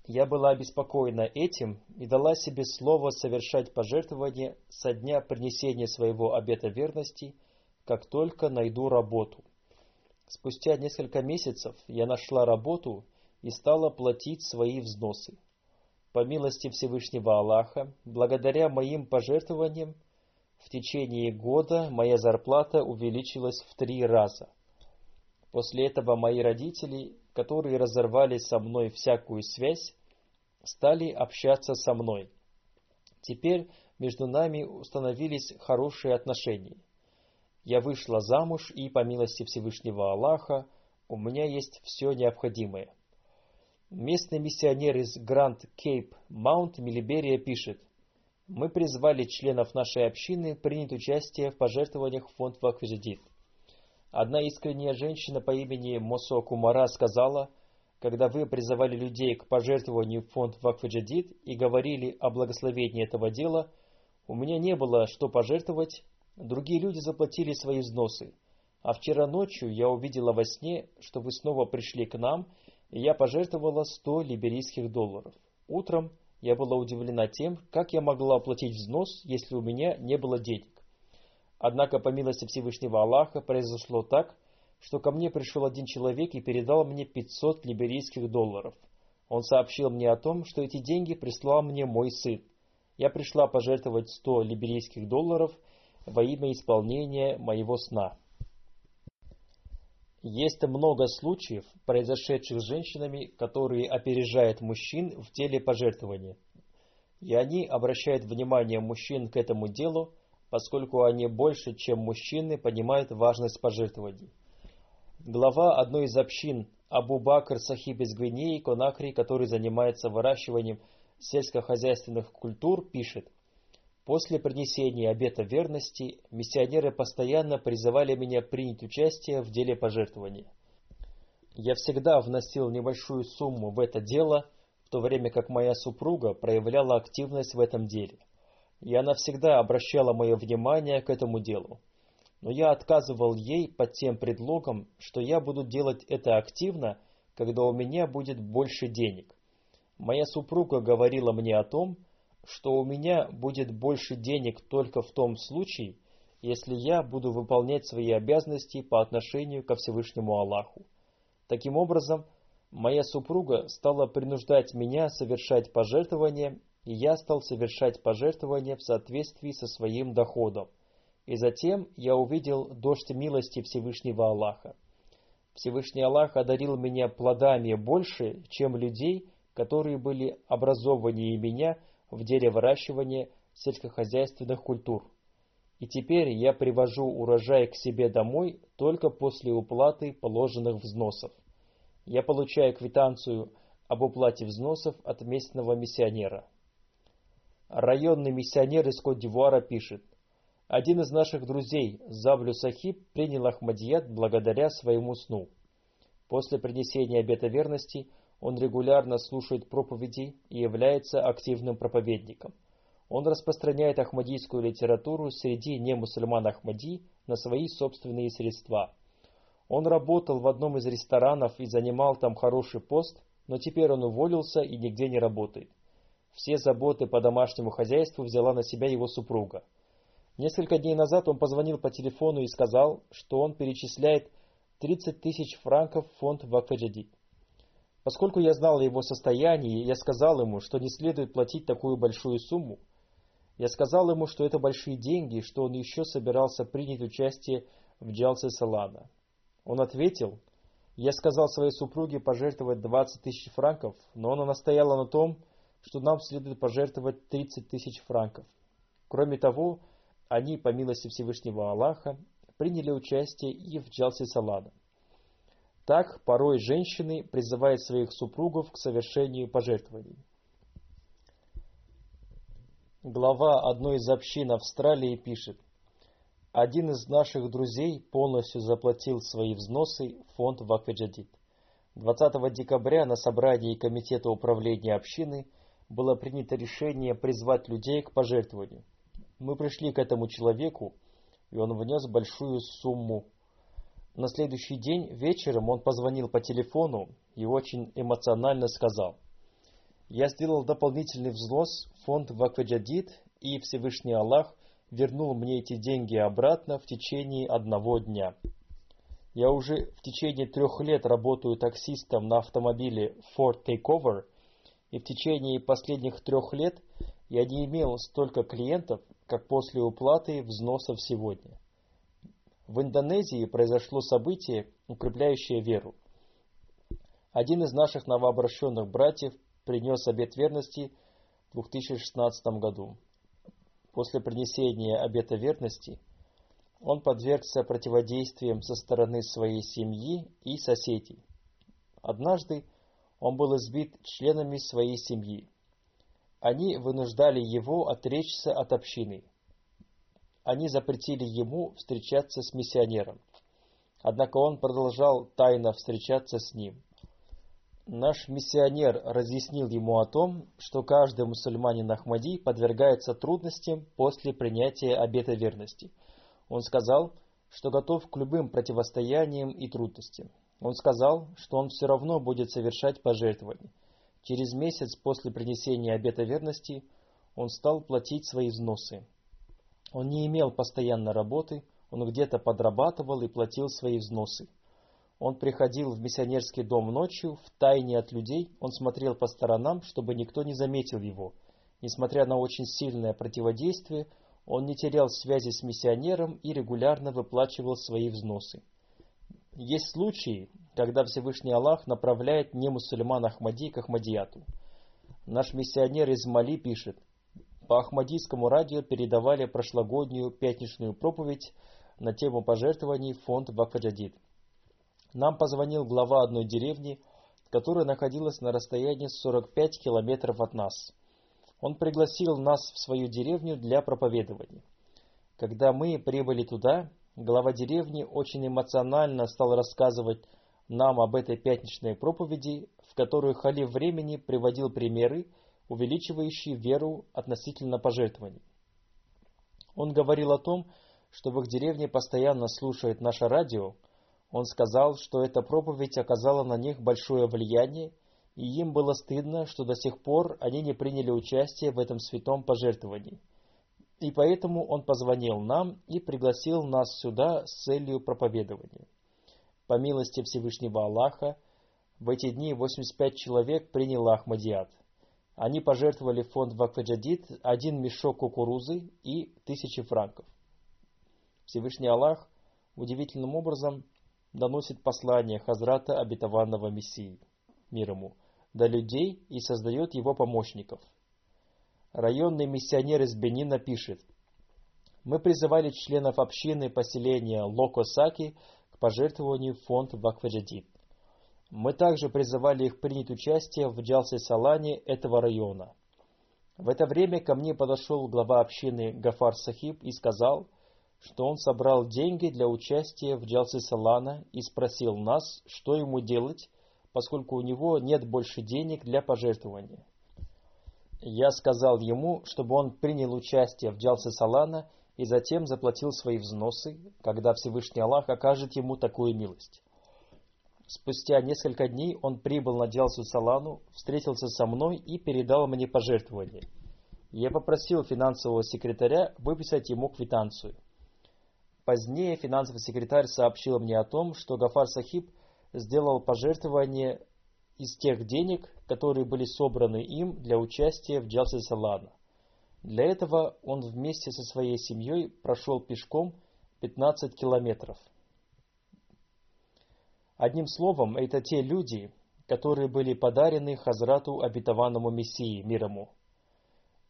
я была обеспокоена этим и дала себе слово совершать пожертвования со дня принесения своего обета верности, как только найду работу. Спустя несколько месяцев я нашла работу и стала платить свои взносы. По милости Всевышнего Аллаха, благодаря моим пожертвованиям, в течение года моя зарплата увеличилась в три раза. После этого мои родители, которые разорвали со мной всякую связь, стали общаться со мной. Теперь между нами установились хорошие отношения. Я вышла замуж, и по милости Всевышнего Аллаха у меня есть все необходимое. Местный миссионер из Гранд Кейп Маунт Милиберия пишет, «Мы призвали членов нашей общины принять участие в пожертвованиях в фонд Вакфиджадид. Одна искренняя женщина по имени Мосо Кумара сказала, когда вы призывали людей к пожертвованию в фонд Вакфиджадид и говорили о благословении этого дела, у меня не было что пожертвовать, другие люди заплатили свои взносы. А вчера ночью я увидела во сне, что вы снова пришли к нам – и я пожертвовала 100 либерийских долларов. Утром я была удивлена тем, как я могла оплатить взнос, если у меня не было денег. Однако, по милости Всевышнего Аллаха, произошло так, что ко мне пришел один человек и передал мне 500 либерийских долларов. Он сообщил мне о том, что эти деньги прислал мне мой сын. Я пришла пожертвовать 100 либерийских долларов во имя исполнения моего сна. Есть много случаев, произошедших с женщинами, которые опережают мужчин в деле пожертвования. И они обращают внимание мужчин к этому делу, поскольку они больше, чем мужчины, понимают важность пожертвований. Глава одной из общин Абу Бакр Сахиб из Гвинеи, Конакри, который занимается выращиванием сельскохозяйственных культур, пишет – После принесения обета верности миссионеры постоянно призывали меня принять участие в деле пожертвования. Я всегда вносил небольшую сумму в это дело, в то время как моя супруга проявляла активность в этом деле. И она всегда обращала мое внимание к этому делу. Но я отказывал ей под тем предлогом, что я буду делать это активно, когда у меня будет больше денег. Моя супруга говорила мне о том, что у меня будет больше денег только в том случае, если я буду выполнять свои обязанности по отношению ко Всевышнему Аллаху. Таким образом, моя супруга стала принуждать меня совершать пожертвования, и я стал совершать пожертвования в соответствии со своим доходом. И затем я увидел дождь милости Всевышнего Аллаха. Всевышний Аллах одарил меня плодами больше, чем людей, которые были образованнее меня – в деле выращивания сельскохозяйственных культур. И теперь я привожу урожай к себе домой только после уплаты положенных взносов. Я получаю квитанцию об уплате взносов от местного миссионера. Районный миссионер из Кот-Дивуара пишет, один из наших друзей, Завлю Сахиб, принял Ахмадият благодаря своему сну. После принесения обета верности – он регулярно слушает проповеди и является активным проповедником. Он распространяет ахмадийскую литературу среди немусульман Ахмади на свои собственные средства. Он работал в одном из ресторанов и занимал там хороший пост, но теперь он уволился и нигде не работает. Все заботы по домашнему хозяйству взяла на себя его супруга. Несколько дней назад он позвонил по телефону и сказал, что он перечисляет 30 тысяч франков в фонд Вакфаджадид. Поскольку я знал его состоянии, я сказал ему, что не следует платить такую большую сумму. Я сказал ему, что это большие деньги, что он еще собирался принять участие в Джалсе Салана. Он ответил, я сказал своей супруге пожертвовать 20 тысяч франков, но она настояла на том, что нам следует пожертвовать 30 тысяч франков. Кроме того, они, по милости Всевышнего Аллаха, приняли участие и в Джалсе Салана. Так порой женщины призывают своих супругов к совершению пожертвований. Глава одной из общин Австралии пишет, один из наших друзей полностью заплатил свои взносы в фонд Вакфеджадид. 20 декабря на собрании Комитета управления общины было принято решение призвать людей к пожертвованию. Мы пришли к этому человеку, и он внес большую сумму на следующий день вечером он позвонил по телефону и очень эмоционально сказал, «Я сделал дополнительный взнос в фонд Вакваджадид, и Всевышний Аллах вернул мне эти деньги обратно в течение одного дня. Я уже в течение трех лет работаю таксистом на автомобиле Ford Takeover, и в течение последних трех лет я не имел столько клиентов, как после уплаты взносов сегодня. В Индонезии произошло событие, укрепляющее веру. Один из наших новообращенных братьев принес обет верности в 2016 году. После принесения обета верности он подвергся противодействиям со стороны своей семьи и соседей. Однажды он был избит членами своей семьи. Они вынуждали его отречься от общины. Они запретили ему встречаться с миссионером. Однако он продолжал тайно встречаться с ним. Наш миссионер разъяснил ему о том, что каждый мусульманин Ахмади подвергается трудностям после принятия обета верности. Он сказал, что готов к любым противостояниям и трудностям. Он сказал, что он все равно будет совершать пожертвования. Через месяц после принесения обета верности он стал платить свои взносы. Он не имел постоянной работы, он где-то подрабатывал и платил свои взносы. Он приходил в миссионерский дом ночью, в тайне от людей, он смотрел по сторонам, чтобы никто не заметил его. Несмотря на очень сильное противодействие, он не терял связи с миссионером и регулярно выплачивал свои взносы. Есть случаи, когда Всевышний Аллах направляет не мусульман Ахмади к Ахмадияту. Наш миссионер из Мали пишет, по Ахмадийскому радио передавали прошлогоднюю пятничную проповедь на тему пожертвований в фонд Вакфаджадид. Нам позвонил глава одной деревни, которая находилась на расстоянии 45 километров от нас. Он пригласил нас в свою деревню для проповедования. Когда мы прибыли туда, глава деревни очень эмоционально стал рассказывать нам об этой пятничной проповеди, в которой халиф времени приводил примеры, увеличивающие веру относительно пожертвований. Он говорил о том, что в их деревне постоянно слушают наше радио. Он сказал, что эта проповедь оказала на них большое влияние, и им было стыдно, что до сих пор они не приняли участие в этом святом пожертвовании. И поэтому он позвонил нам и пригласил нас сюда с целью проповедования. По милости Всевышнего Аллаха, в эти дни 85 человек приняло Ахмадиат. Они пожертвовали фонд Вакфаджадид один мешок кукурузы и тысячи франков. Всевышний Аллах удивительным образом доносит послание Хазрата обетованного Мессии, мир ему, до людей и создает его помощников. Районный миссионер из Бенина пишет, «Мы призывали членов общины поселения Локосаки к пожертвованию в фонд Вакфаджадид. Мы также призывали их принять участие в Джалсе-Салане этого района. В это время ко мне подошел глава общины Гафар Сахиб и сказал, что он собрал деньги для участия в Джалсе-Салана и спросил нас, что ему делать, поскольку у него нет больше денег для пожертвования. Я сказал ему, чтобы он принял участие в Джалсе-Салана и затем заплатил свои взносы, когда Всевышний Аллах окажет ему такую милость. Спустя несколько дней он прибыл на Джалсу Салану, встретился со мной и передал мне пожертвование. Я попросил финансового секретаря выписать ему квитанцию. Позднее финансовый секретарь сообщил мне о том, что Гафар Сахиб сделал пожертвование из тех денег, которые были собраны им для участия в Джалсе Салана. Для этого он вместе со своей семьей прошел пешком 15 километров – Одним словом, это те люди, которые были подарены Хазрату обетованному Мессии, мир ему.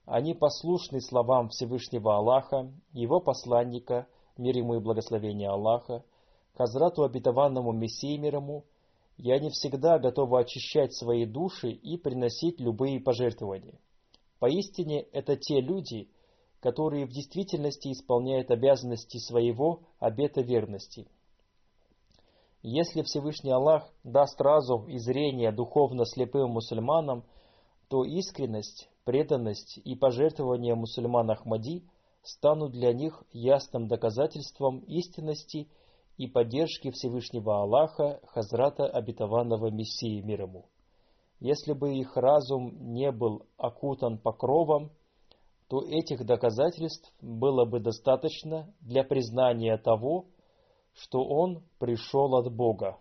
Они послушны словам Всевышнего Аллаха, его посланника, мир ему и благословение Аллаха, Хазрату обетованному Мессии, мир ему, и они всегда готовы очищать свои души и приносить любые пожертвования. Поистине, это те люди, которые в действительности исполняют обязанности своего обета верности – если Всевышний Аллах даст разум и зрение духовно слепым мусульманам, то искренность, преданность и пожертвования мусульман Ахмади станут для них ясным доказательством истинности и поддержки Всевышнего Аллаха, Хазрата обетованного Мессии мир ему. Если бы их разум не был окутан покровом, то этих доказательств было бы достаточно для признания того, что он пришел от Бога.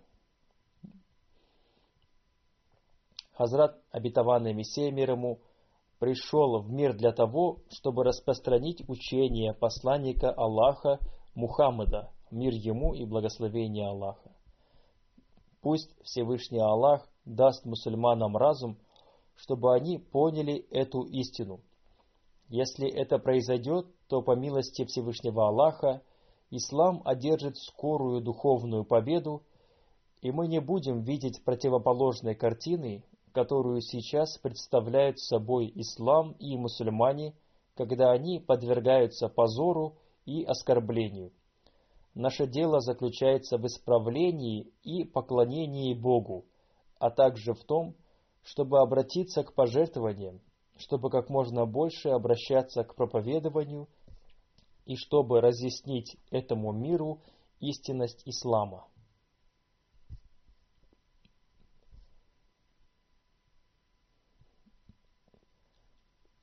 Хазрат, обетованный Мессия мир ему, пришел в мир для того, чтобы распространить учение посланника Аллаха Мухаммада, мир ему и благословение Аллаха. Пусть Всевышний Аллах даст мусульманам разум, чтобы они поняли эту истину. Если это произойдет, то по милости Всевышнего Аллаха ислам одержит скорую духовную победу, и мы не будем видеть противоположной картины, которую сейчас представляют собой ислам и мусульмане, когда они подвергаются позору и оскорблению. Наше дело заключается в исправлении и поклонении Богу, а также в том, чтобы обратиться к пожертвованиям, чтобы как можно больше обращаться к проповедованию и чтобы разъяснить этому миру истинность ислама.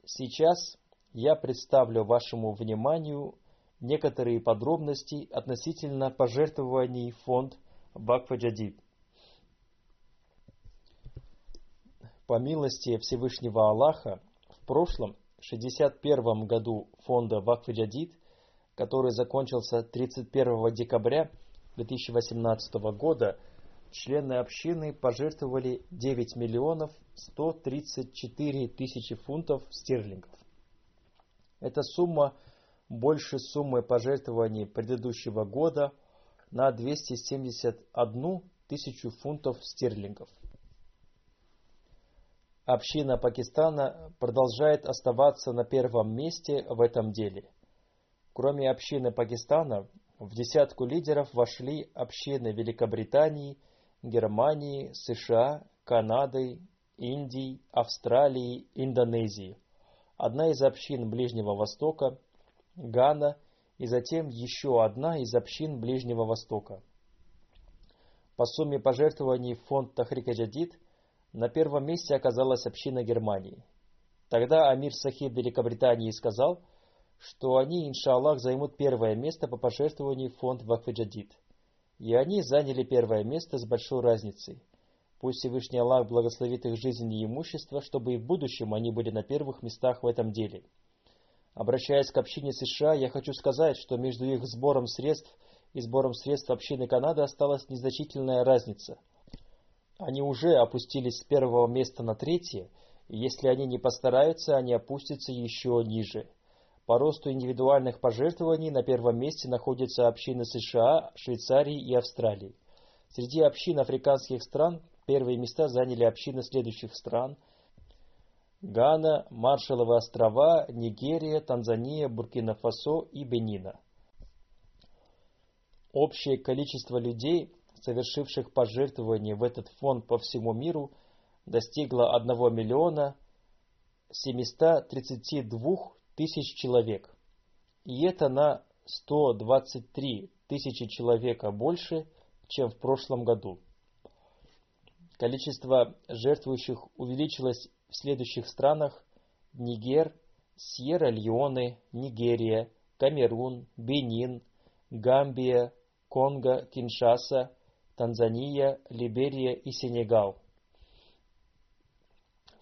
Сейчас я представлю вашему вниманию некоторые подробности относительно пожертвований в фонд Бакфаджадид. По милости Всевышнего Аллаха, в прошлом, 61 году фонда Вакфаджадид, который закончился 31 декабря 2018 года, члены общины пожертвовали 9 миллионов 134 тысячи фунтов стерлингов. Эта сумма – больше суммы пожертвований предыдущего года на 271 тысячу фунтов стерлингов. Община Пакистана продолжает оставаться на первом месте в этом деле. Кроме общины Пакистана, в десятку лидеров вошли общины Великобритании, Германии, США, Канады, Индии, Австралии, Индонезии. Одна из общин Ближнего Востока – Гана и затем еще одна из общин Ближнего Востока. По сумме пожертвований в фонд Тахрика на первом месте оказалась община Германии. Тогда Амир Сахиб Великобритании сказал, что они, иншаллах, займут первое место по пожертвованию фонд Вакфы Джадид. И они заняли первое место с большой разницей. Пусть Всевышний Аллах благословит их жизнь и имущество, чтобы и в будущем они были на первых местах в этом деле – Обращаясь к общине США, я хочу сказать, что между их сбором средств и сбором средств общины Канады осталась незначительная разница. Они уже опустились с первого места на третье, и если они не постараются, они опустятся еще ниже. По росту индивидуальных пожертвований на первом месте находятся общины США, Швейцарии и Австралии. Среди общин африканских стран первые места заняли общины следующих стран – Гана, Маршалловы острова, Нигерия, Танзания, Буркина-Фасо и Бенина. Общее количество людей, совершивших пожертвования в этот фонд по всему миру, достигло 1 миллиона 732 тысяч человек. И это на 123 тысячи человека больше, чем в прошлом году. Количество жертвующих увеличилось в следующих странах Нигер, Сьерра-Леоне, Нигерия, Камерун, Бенин, Гамбия, Конго, Киншаса, Танзания, Либерия и Сенегал.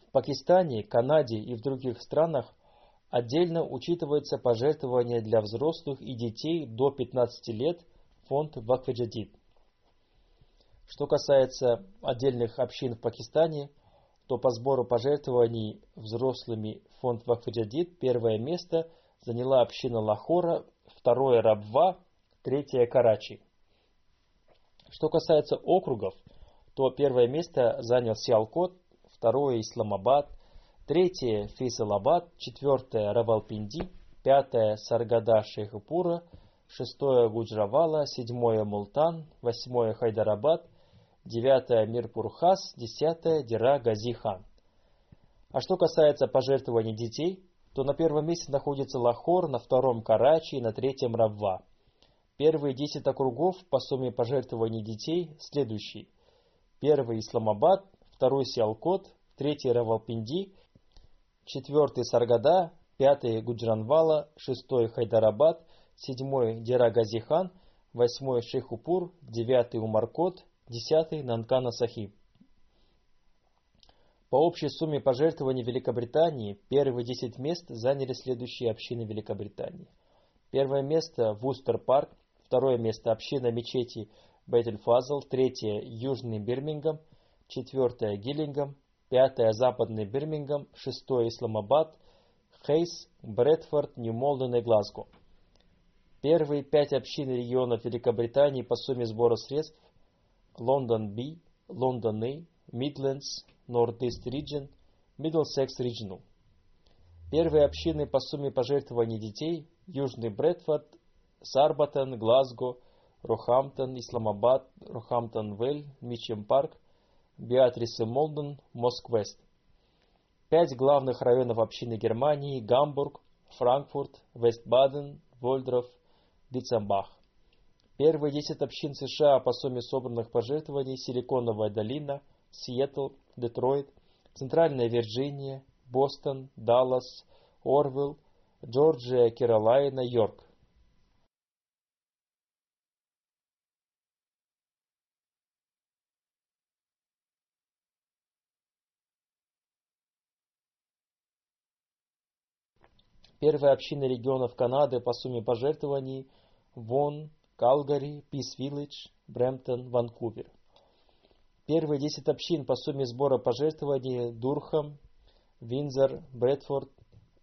В Пакистане, Канаде и в других странах отдельно учитываются пожертвования для взрослых и детей до 15 лет фонд Вакфеджадид. Что касается отдельных общин в Пакистане – то по сбору пожертвований взрослыми фонд Вакфаджадид первое место заняла община Лахора, второе Рабва, третье Карачи. Что касается округов, то первое место занял Сиалкот, второе Исламабад, третье Фейсалабад, четвертое Равалпинди, пятое Саргада Шейхапура, шестое Гуджравала, седьмое Мултан, восьмое Хайдарабад – девятое Мирпурхас, десятое Дира Газихан. А что касается пожертвований детей, то на первом месте находится Лахор, на втором Карачи и на третьем Равва. Первые десять округов по сумме пожертвований детей следующие. Первый Исламабад, второй Сиалкот, третий Равалпинди, четвертый Саргада, пятый Гуджранвала, шестой Хайдарабад, седьмой Дирагазихан, восьмой Шейхупур, девятый Умаркот, Десятый Нанкана Сахиб. По общей сумме пожертвований Великобритании первые 10 мест заняли следующие общины Великобритании. Первое место – Вустер-парк, второе место – община мечети Бейтель-Фазл, третье – Южный Бирмингем, четвертое – Гиллингем, пятое – Западный Бирмингем, шестое – Исламабад, Хейс, Брэдфорд, Нью-Молден и Глазго. Первые пять общин регионов Великобритании по сумме сбора средств – Лондон Би, Лондон A, Midlands, Northeast Region, Middlesex Regional. Первые общины по сумме пожертвований детей – Южный Брэдфорд, Сарбатон, Глазго, Рохамптон, Исламабад, Рохамптон-Вель, Мичем Парк, Беатрис и Молден, Москвест. Пять главных районов общины Германии – Гамбург, Франкфурт, Вестбаден, Вольдров, Дитцамбах. Первые десять общин США по сумме собранных пожертвований – Силиконовая долина, Сиэтл, Детройт, Центральная Вирджиния, Бостон, Даллас, Орвилл, Джорджия, Каролайна, Йорк. Первая община регионов Канады по сумме пожертвований – Вон, Калгари, Пис-Виллидж, Брэмптон, Ванкувер. Первые 10 общин по сумме сбора пожертвований – Дурхам, Виндзор, Брэдфорд,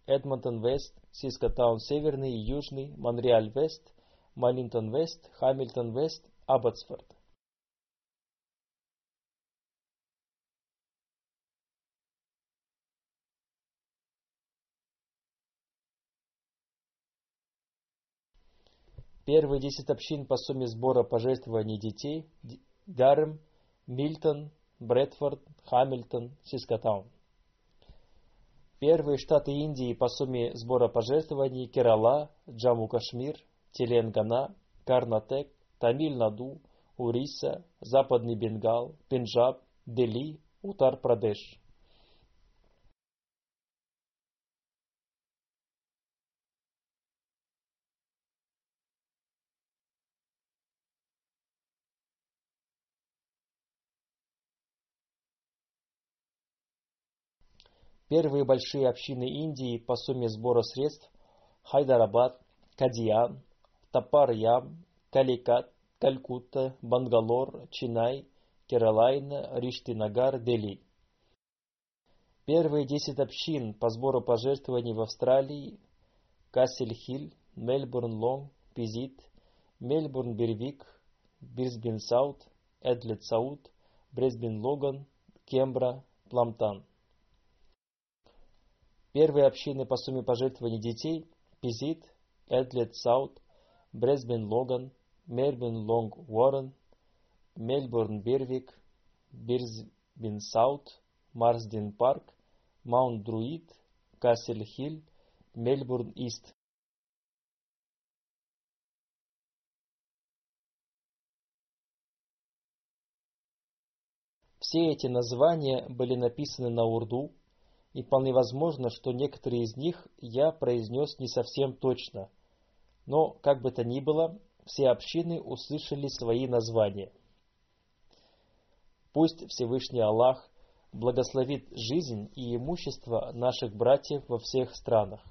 Эдмонтон-Вест, Саскатун-Северный и Южный, Монреаль-Вест, Милтон-Вест, Хамильтон-Вест, Абботсфорд. Первые десять общин по сумме сбора пожертвований детей – Гарем, Мильтон, Брэдфорд, Хамильтон, Сискотаун. Первые штаты Индии по сумме сбора пожертвований – Керала, Джамму-Кашмир, Теленгана, Карнатек, Тамиль-Наду, Уриса, Западный Бенгал, Пенджаб, Дели, Утар-Прадеш. Первые большие общины Индии по сумме сбора средств – Хайдарабад, Кадьян, Тапар-Ям, Каликат, Калькутта, Бангалор, Чинай, Кералайна, Риштинагар, Дели. Первые десять общин по сбору пожертвований в Австралии – Кассельхилл, Мельбурн-Лонг, Пизит, Мельбурн-Бервик, Бирсбин-Саут, Эдлет-Саут, Бресбин-Логан, Кембра, Пламтан. Первые общины по сумме пожертвований детей – Пизит, Эдлет Саут, Бресбен Логан, Мельбурн Лонг Уоррен, Мельбурн Бервик, Бирсбин Саут, Марсден Парк, Маунт Друид, Кассель Хилл, Мельбурн Ист. Все эти названия были написаны на урду, и вполне возможно, что некоторые из них я произнес не совсем точно. Но, как бы то ни было, все общины услышали свои названия. Пусть Всевышний Аллах благословит жизнь и имущество наших братьев во всех странах.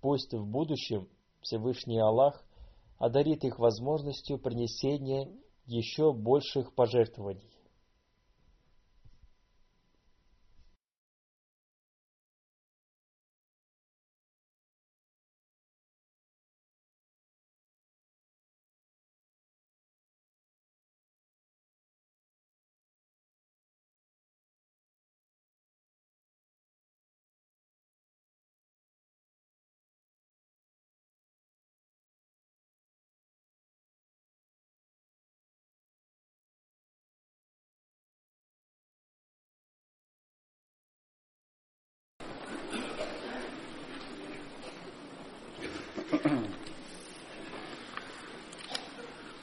Пусть в будущем Всевышний Аллах одарит их возможностью принесения еще больших пожертвований.